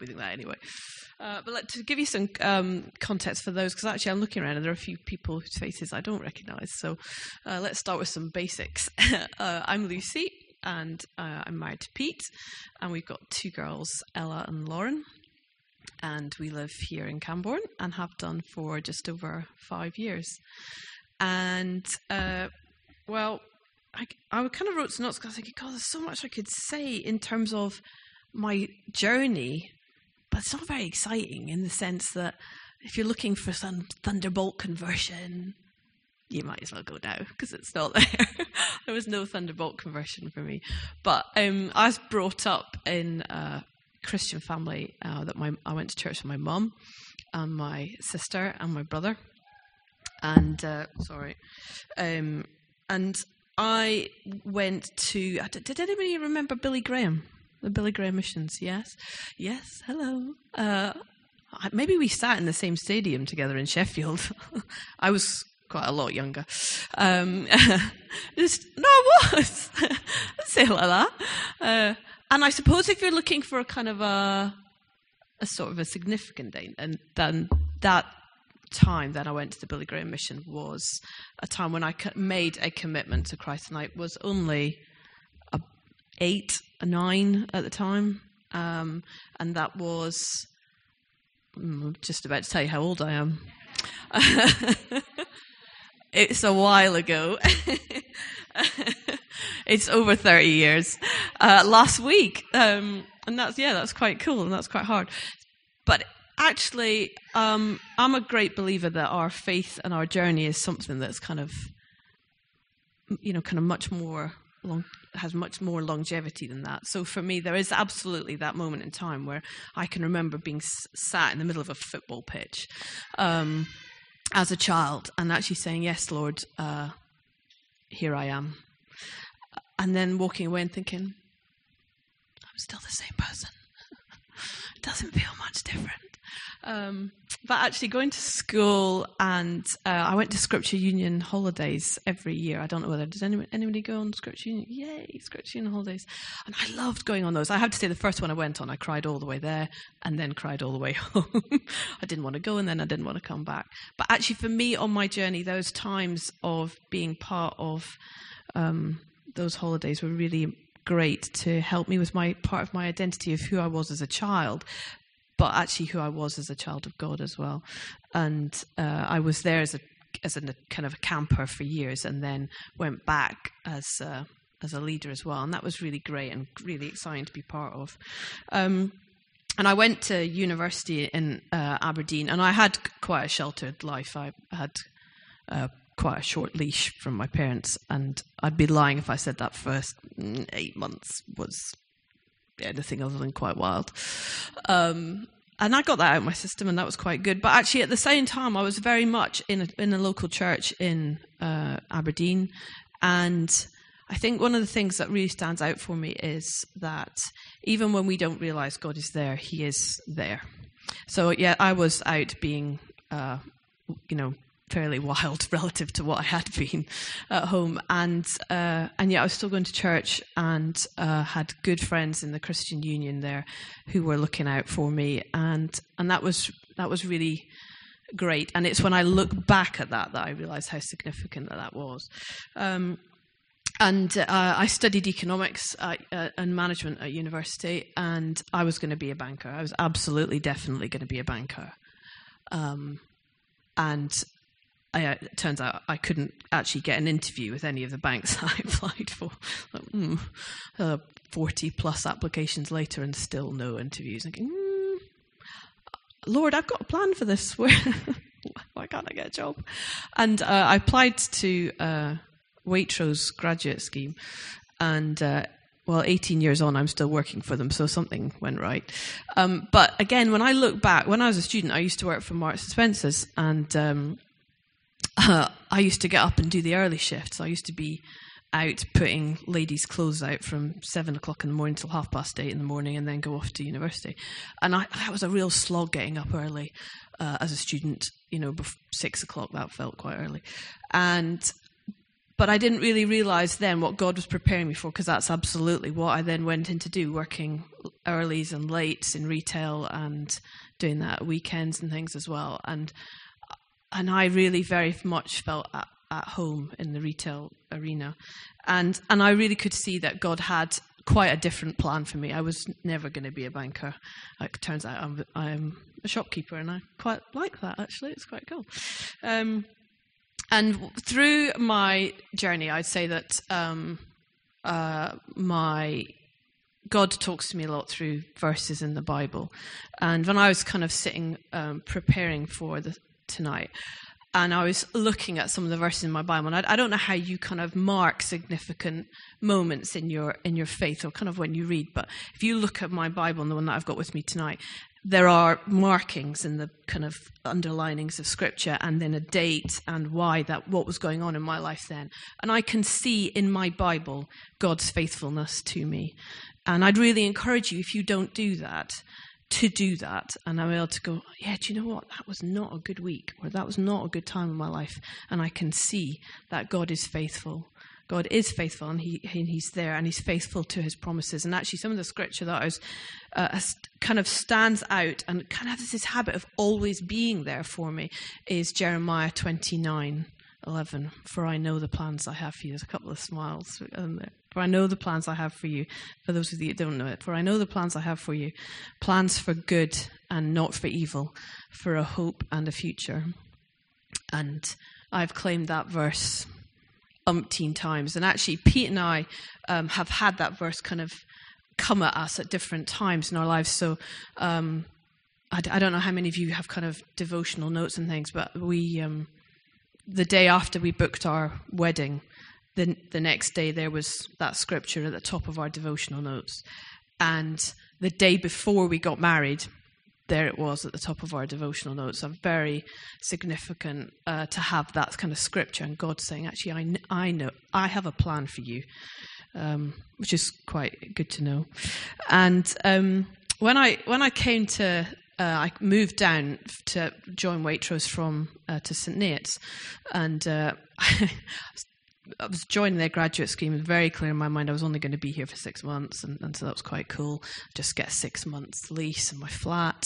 we think that anyway. Uh, but to give you some um, context for those, because actually I'm looking around and there are a few people whose faces I don't recognise. So uh, let's start with some basics. uh, I'm Lucy, and uh, I'm married to Pete, and we've got two girls, Ella and Lauren. And we live here in Cambourne and have done for just over five years. And uh, well, I, I kind of wrote some notes because I was God, there's so much I could say in terms of my journey, it's not very exciting in the sense that if you're looking for some Thunderbolt conversion, you might as well go now because it's not there. there was no Thunderbolt conversion for me. But um, I was brought up in a Christian family uh, that my I went to church with my mum and my sister and my brother. And uh, sorry, um, and I went to. Did anybody remember Billy Graham? The Billy Graham missions? Yes, yes. Hello. Uh, maybe we sat in the same stadium together in Sheffield. I was quite a lot younger. Um, just, no, I was. say like that. Uh, and I suppose if you're looking for a kind of a, a sort of a significant date, and then that time that I went to the Billy Graham mission was a time when I made a commitment to Christ, and I was only eight, nine at the time, um, and that was I'm mm, just about to tell you how old I am. it's a while ago. it's over 30 years. Uh, last week. Um, and that's, yeah, that's quite cool and that's quite hard. But actually, um, I'm a great believer that our faith and our journey is something that's kind of, you know, kind of much more long, has much more longevity than that. So for me, there is absolutely that moment in time where I can remember being sat in the middle of a football pitch um, as a child and actually saying, "Yes, Lord, uh, here I am," and then walking away and thinking, "I'm still the same person." it doesn't feel much different. Um, but actually, going to school and uh, I went to Scripture Union holidays every year. I don't know whether does anyone, anybody go on Scripture Union? Yay, Scripture Union holidays! And I loved going on those. I have to say, the first one I went on, I cried all the way there and then cried all the way home. I didn't want to go and then I didn't want to come back. But actually, for me on my journey, those times of being part of um, those holidays were really great to help me with my part of my identity of who I was as a child, but actually who I was as a child of God as well. And uh, I was there as a as a kind of a camper for years, and then went back as a, as a leader as well, and that was really great and really exciting to be part of. Um, and I went to university in uh, Aberdeen, and I had quite a sheltered life. I had uh, quite a short leash from my parents, and I'd be lying if I said that first eight months was anything other than quite wild. Um, and I got that out of my system, and that was quite good. But actually, at the same time, I was very much in a, in a local church in uh, Aberdeen, and I think one of the things that really stands out for me is that even when we don't realize God is there, He is there. So yeah, I was out being, uh, you know, fairly wild relative to what I had been at home, and uh, and yet I was still going to church and uh, had good friends in the Christian Union there who were looking out for me, and and that was that was really great. And it's when I look back at that that I realise how significant that, that was. Um, and uh, I studied economics at, uh, and management at university, and I was going to be a banker. I was absolutely, definitely going to be a banker. Um, and I, uh, it turns out I couldn't actually get an interview with any of the banks I applied for. Mm, uh, 40 plus applications later and still no interviews. Thinking, mm, Lord, I've got a plan for this. Why can't I get a job? And uh, I applied to uh, Waitrose graduate scheme, and uh, well, 18 years on, I'm still working for them, so something went right. Um, but again, when I look back, when I was a student, I used to work for Marks and Spencers, and um, uh, I used to get up and do the early shifts. I used to be out putting ladies' clothes out from seven o'clock in the morning till half past eight in the morning, and then go off to university. And I, that was a real slog getting up early uh, as a student. You know, six o'clock that felt quite early, and but I didn't really realize then what God was preparing me for because that's absolutely what I then went in to do, working earlys and lates in retail and doing that at weekends and things as well. And and I really very much felt at, at home in the retail arena, and and I really could see that God had quite a different plan for me. I was never going to be a banker. It turns out I'm, I'm a shopkeeper, and I quite like that. Actually, it's quite cool. Um, and through my journey, I'd say that um, uh, my God talks to me a lot through verses in the Bible. And when I was kind of sitting um, preparing for the tonight, and I was looking at some of the verses in my Bible, and I, I, don't know how you kind of mark significant moments in your in your faith, or kind of when you read. But if you look at my Bible and the one that I've got with me tonight, there are markings in the kind of underlinings of scripture and then a date and why that what was going on in my life then and i can see in my bible god's faithfulness to me and i'd really encourage you if you don't do that to do that and i'm able to go yeah do you know what? That was not a good week or that was not a good time in my life. And i can see that god is faithful. God is faithful and he, He's there and He's faithful to His promises. And actually, some of the scripture that I was uh, kind of stands out and kind of has this habit of always being there for me is Jeremiah 29 11. For I know the plans I have for you. There's a couple of smiles For I know the plans I have for you. For those of you that don't know it, for I know the plans I have for you plans for good and not for evil, for a hope and a future. And I've claimed that verse umpteen times. And actually, Pete and I um, have had that verse kind of come at us at different times in our lives. So um, I, I, don't know how many of you have kind of devotional notes and things, but we, um, the day after we booked our wedding, the, the next day there was that scripture at the top of our devotional notes. And the day before we got married, there it was at the top of our devotional notes. So very significant uh, to have that kind of scripture and God saying, actually, I, kn- I know, I have a plan for you, um, which is quite good to know. And um, when I when I came to uh, I moved down to join Waitrose from uh, to St Neots, and uh, I was joining their graduate scheme. Very clear in my mind I was only going to be here for six months, and, and so that was quite cool. Just get a six months lease in my flat,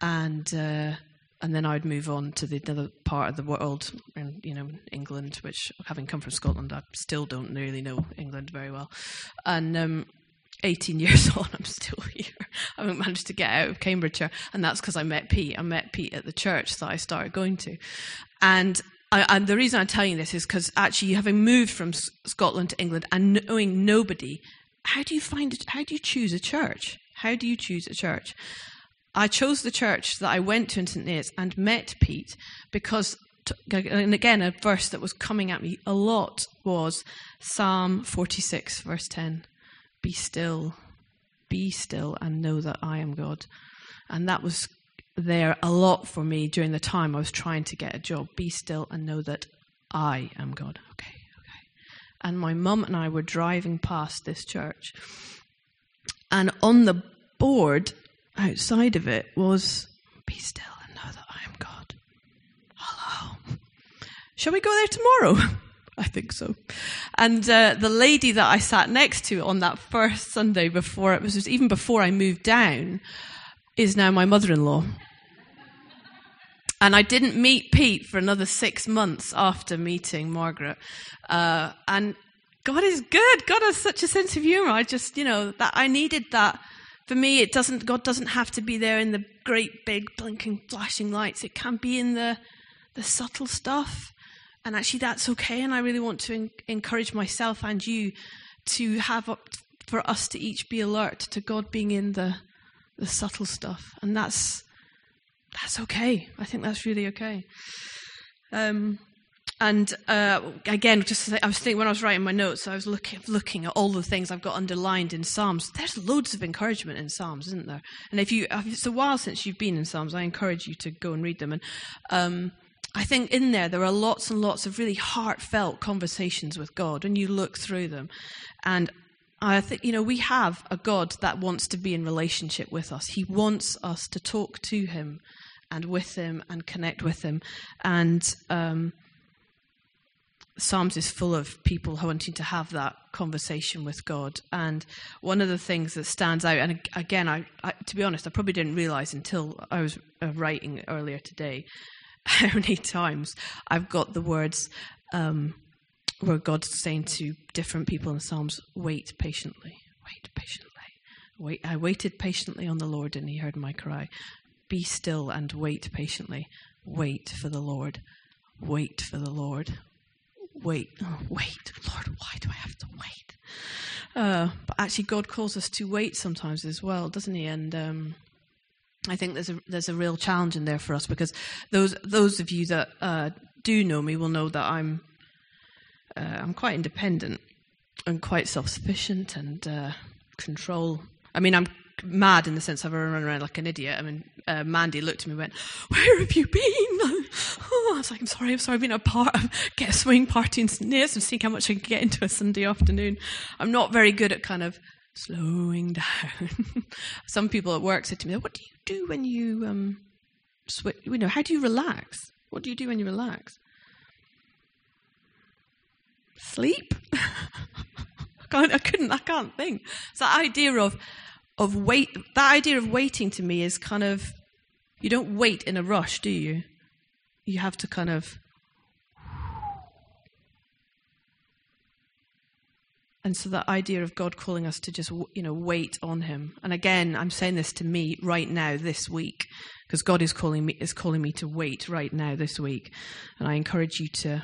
and uh, and then I'd move on to the other part of the world, in, you know, England. Which, having come from Scotland, I still don't really know England very well. And um, 18 years on, I'm still here. I haven't managed to get out of Cambridgeshire, and that's because I met Pete. I met Pete at the church that I started going to, and I, and the reason I'm telling you this is because actually, having moved from Scotland to England and knowing nobody, how do you find it? How do you choose a church? How do you choose a church? I chose the church that I went to in St. Neots and met Pete because, and again, a verse that was coming at me a lot was Psalm 46, verse 10 Be still, be still, and know that I am God. And that was there a lot for me during the time I was trying to get a job. Be still and know that I am God. Okay, okay. And my mum and I were driving past this church, and on the board outside of it was Be still and know that I am God. Hello. Shall we go there tomorrow? I think so. And uh, the lady that I sat next to on that first Sunday before it was even before I moved down is now my mother in law. And I didn't meet Pete for another six months after meeting Margaret. Uh, and God is good. God has such a sense of humor. I just, you know, that I needed that. For me, it doesn't. God doesn't have to be there in the great, big, blinking, flashing lights. It can be in the the subtle stuff, and actually, that's okay. And I really want to en- encourage myself and you to have for us to each be alert to God being in the the subtle stuff, and that's that's okay. I think that's really okay. Um, and uh, again, just say, I was thinking when I was writing my notes, I was looking looking at all the things I've got underlined in Psalms. There's loads of encouragement in Psalms, isn't there? And if you, if it's a while since you've been in Psalms, I encourage you to go and read them. And um, I think in there there are lots and lots of really heartfelt conversations with God when you look through them. And I think you know we have a God that wants to be in relationship with us. He wants us to talk to Him and with him and connect with him. And um, Psalms is full of people wanting to have that conversation with God. And one of the things that stands out, and again, I, I to be honest, I probably didn't realize until I was uh, writing earlier today how many times I've got the words um, where God's saying to different people in the Psalms, wait patiently, wait patiently. Wait, I waited patiently on the Lord and he heard my cry. Be still and wait patiently. Wait for the Lord. Wait for the Lord wait, oh, wait, Lord, why do I have to wait? Uh, but actually, God calls us to wait sometimes as well, doesn't He? And um, I think there's a there's a real challenge in there for us because those those of you that uh, do know me will know that I'm uh, I'm quite independent and quite self sufficient and uh, control. I mean, I'm mad in the sense I've run around like an idiot. I mean, uh, Mandy looked at me and went, Where have you been? Oh, I was like, I'm sorry, I'm sorry, I've been a part of get a swing party in Naas and seeing how much I can get into a Sunday afternoon. I'm not very good at kind of slowing down. Some people at work said to me, What do you do when you um, switch? You know, how do you relax? What do you do when you relax? Sleep? I couldn't, I can't think. It's that idea of of wait that idea of waiting to me is kind of you don't wait in a rush do you you have to kind of and so that idea of god calling us to just you know wait on him. And again i'm saying this to me right now this week because god is calling me is calling me to wait right now this week. And i encourage you to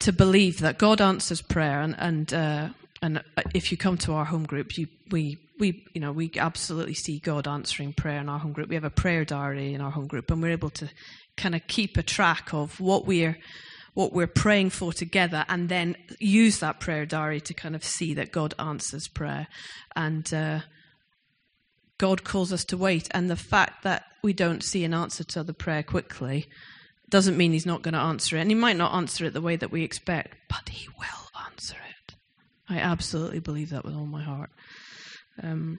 to believe that god answers prayer. And and uh, and uh, if you come to our home group, you, we we you know we absolutely see God answering prayer in our home group. We have a prayer diary in our home group, and we're able to kind of keep a track of what we're what we're praying for together, and then use that prayer diary to kind of see that God answers prayer, and uh, God calls us to wait. And the fact that we don't see an answer to the prayer quickly doesn't mean He's not going to answer it, and He might not answer it the way that we expect, but He will answer it. I absolutely believe that with all my heart. Um,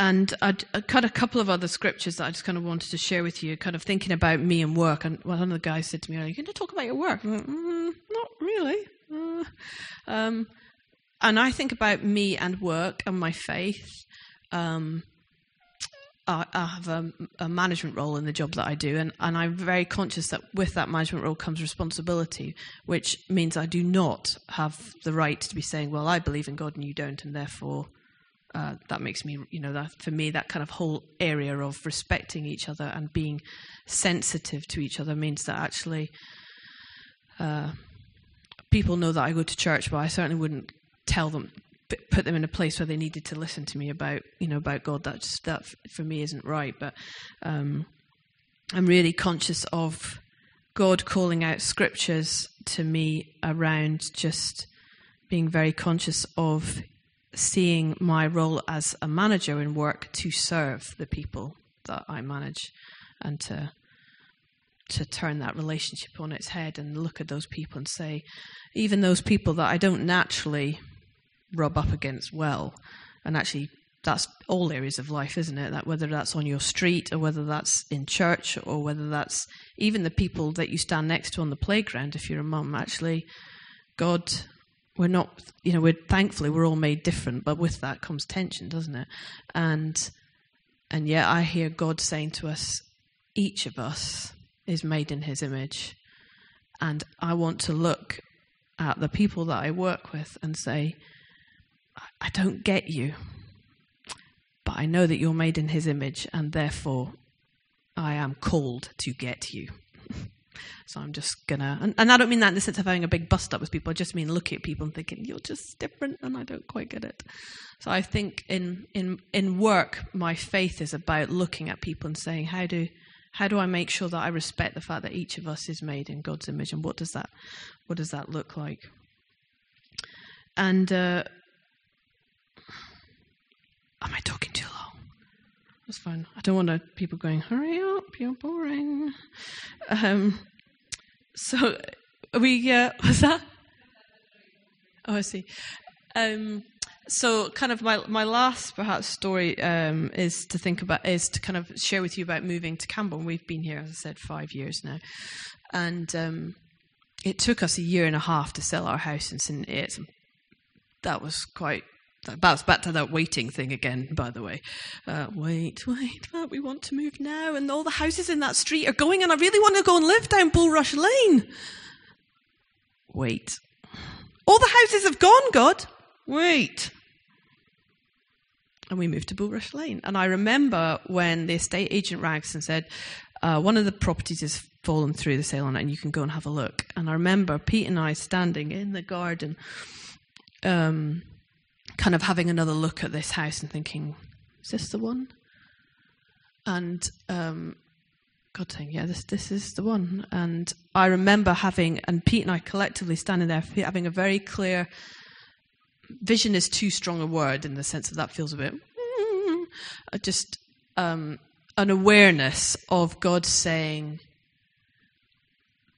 and I'd, I'd, cut a couple of other scriptures that I just kind of wanted to share with you, kind of thinking about me and work. And one of the guys said to me, Are you going to talk about your work? Like, mm, not really. Uh, um, and I think about me and work and my faith. Um, I, I have a, a, management role in the job that I do, and, and I'm very conscious that with that management role comes responsibility, which means I do not have the right to be saying, "Well, I believe in God and you don't," and therefore uh, that makes me, you know, that for me that kind of whole area of respecting each other and being sensitive to each other means that actually uh, people know that I go to church, but I certainly wouldn't tell them put them in a place where they needed to listen to me about you know about God. That just, that for me isn't right. But um, I'm really conscious of God calling out scriptures to me around just being very conscious of seeing my role as a manager in work to serve the people that I manage and to to turn that relationship on its head and look at those people and say even those people that I don't naturally rub up against well. And actually, that's all areas of life, isn't it? That whether that's on your street or whether that's in church or whether that's even the people that you stand next to on the playground. If you're a mum, actually, God, we're not, you know, we're thankfully we're all made different, but with that comes tension, doesn't it? And and yet I hear God saying to us, each of us is made in His image, and I want to look at the people that I work with and say I don't get you, but I know that you're made in his image, and therefore I am called to get you. So I'm just gonna, and, and, I don't mean that in the sense of having a big bust up with people. I just mean looking at people and thinking you're just different, and I don't quite get it. So I think in in in work, my faith is about looking at people and saying, how do how do I make sure that I respect the fact that each of us is made in God's image, and what does that what does that look like? And uh, Am I talking? That's fine. I don't want people going, hurry up, you're boring. Um, so, we, uh, what's that? Oh, I see. Um, so, kind of my my last perhaps story um, is to think about is to kind of share with you about moving to Cambourne. We've been here, as I said, five years now, and um, it took us a year and a half to sell our house in St. That was quite. That's back to that waiting thing again, by the way. Uh, wait, wait, but we want to move now, and all the houses in that street are going, and I really want to go and live down Bulrush Lane. Wait. All the houses have gone, God. Wait. And we moved to Bulrush Lane. And I remember when the estate agent rang us and said, uh, one of the properties has fallen through the sale on it, and you can go and have a look. And I remember Pete and I standing in the garden, um, kind of having another look at this house and thinking, is this the one? And um, God saying, yeah, this this is the one. And I remember having, and Pete and I collectively standing there, having a very clear vision is too strong a word in the sense that that feels a bit uh, just um, an awareness of God saying,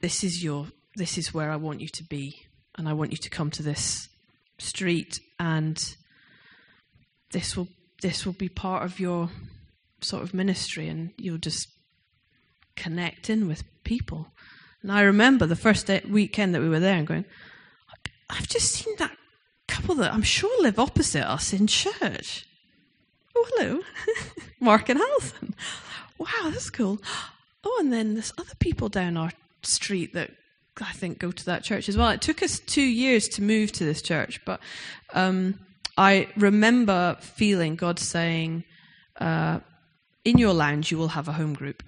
"This is your, this is where I want you to be, and I want you to come to this street, and this will, this will be part of your sort of ministry, and you'll just connect in with people." And I remember the first day, weekend that we were there, and going, "I've just seen that couple that I'm sure live opposite us in church." Oh, hello. Mark and Alison. Wow, that's cool. Oh, and then there's other people down our street that I think go to that church as well. It took us two years to move to this church, but um, I remember feeling God saying, uh, "In your lounge, you will have a home group."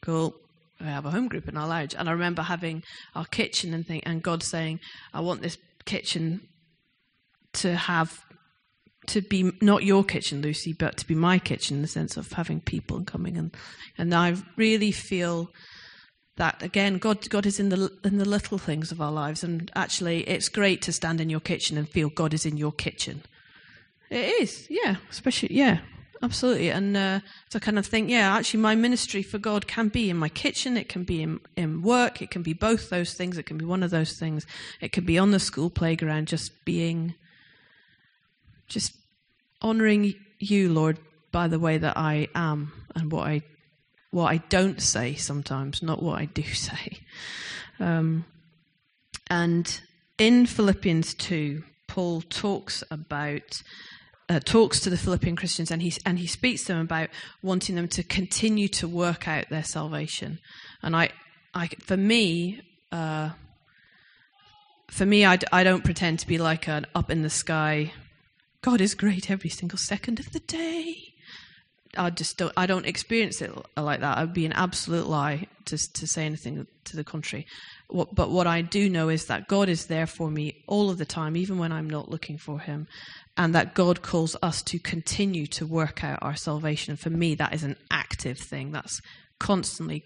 Cool. We have a home group in our lounge, and I remember having our kitchen and thing, and God saying, "I want this kitchen to have to be not your kitchen, Lucy, but to be my kitchen in the sense of having people coming and and I really feel that again, God God is in the in the little things of our lives, and actually, it's great to stand in your kitchen and feel God is in your kitchen. It is, yeah, especially yeah, absolutely. And uh, to kind of think, yeah, actually, my ministry for God can be in my kitchen, it can be in in work, it can be both those things, it can be one of those things, it can be on the school playground, just being just honoring you, Lord, by the way that I am and what I what I don't say sometimes, not what I do say. Um, and in Philippians two, Paul talks about uh, talks to the Philippian Christians, and he and he speaks to them about wanting them to continue to work out their salvation. And I, I for me. Uh, for me, I, I don't pretend to be like an up in the sky God is great every single second of the day. I just don't. I don't experience it like that. I'd be an absolute lie to to say anything to the contrary. What, but what I do know is that God is there for me all of the time, even when I'm not looking for Him, and that God calls us to continue to work out our salvation. For me, that is an active thing. That's constantly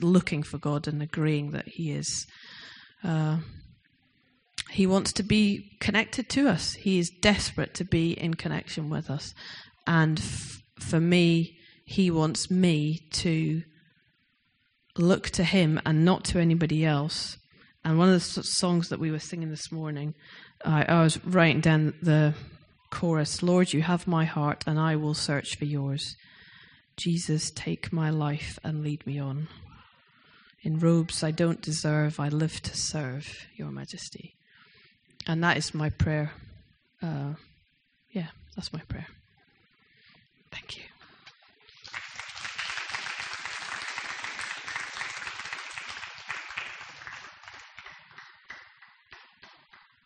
looking for God and agreeing that He is. Uh, he wants to be connected to us. He is desperate to be in connection with us. And f- for me, he wants me to look to him and not to anybody else. And one of the songs that we were singing this morning, I, I was writing down the chorus Lord, you have my heart, and I will search for yours. Jesus, take my life and lead me on. In robes I don't deserve, I live to serve your majesty. And that is my prayer. Uh, yeah, that's my prayer. Thank you.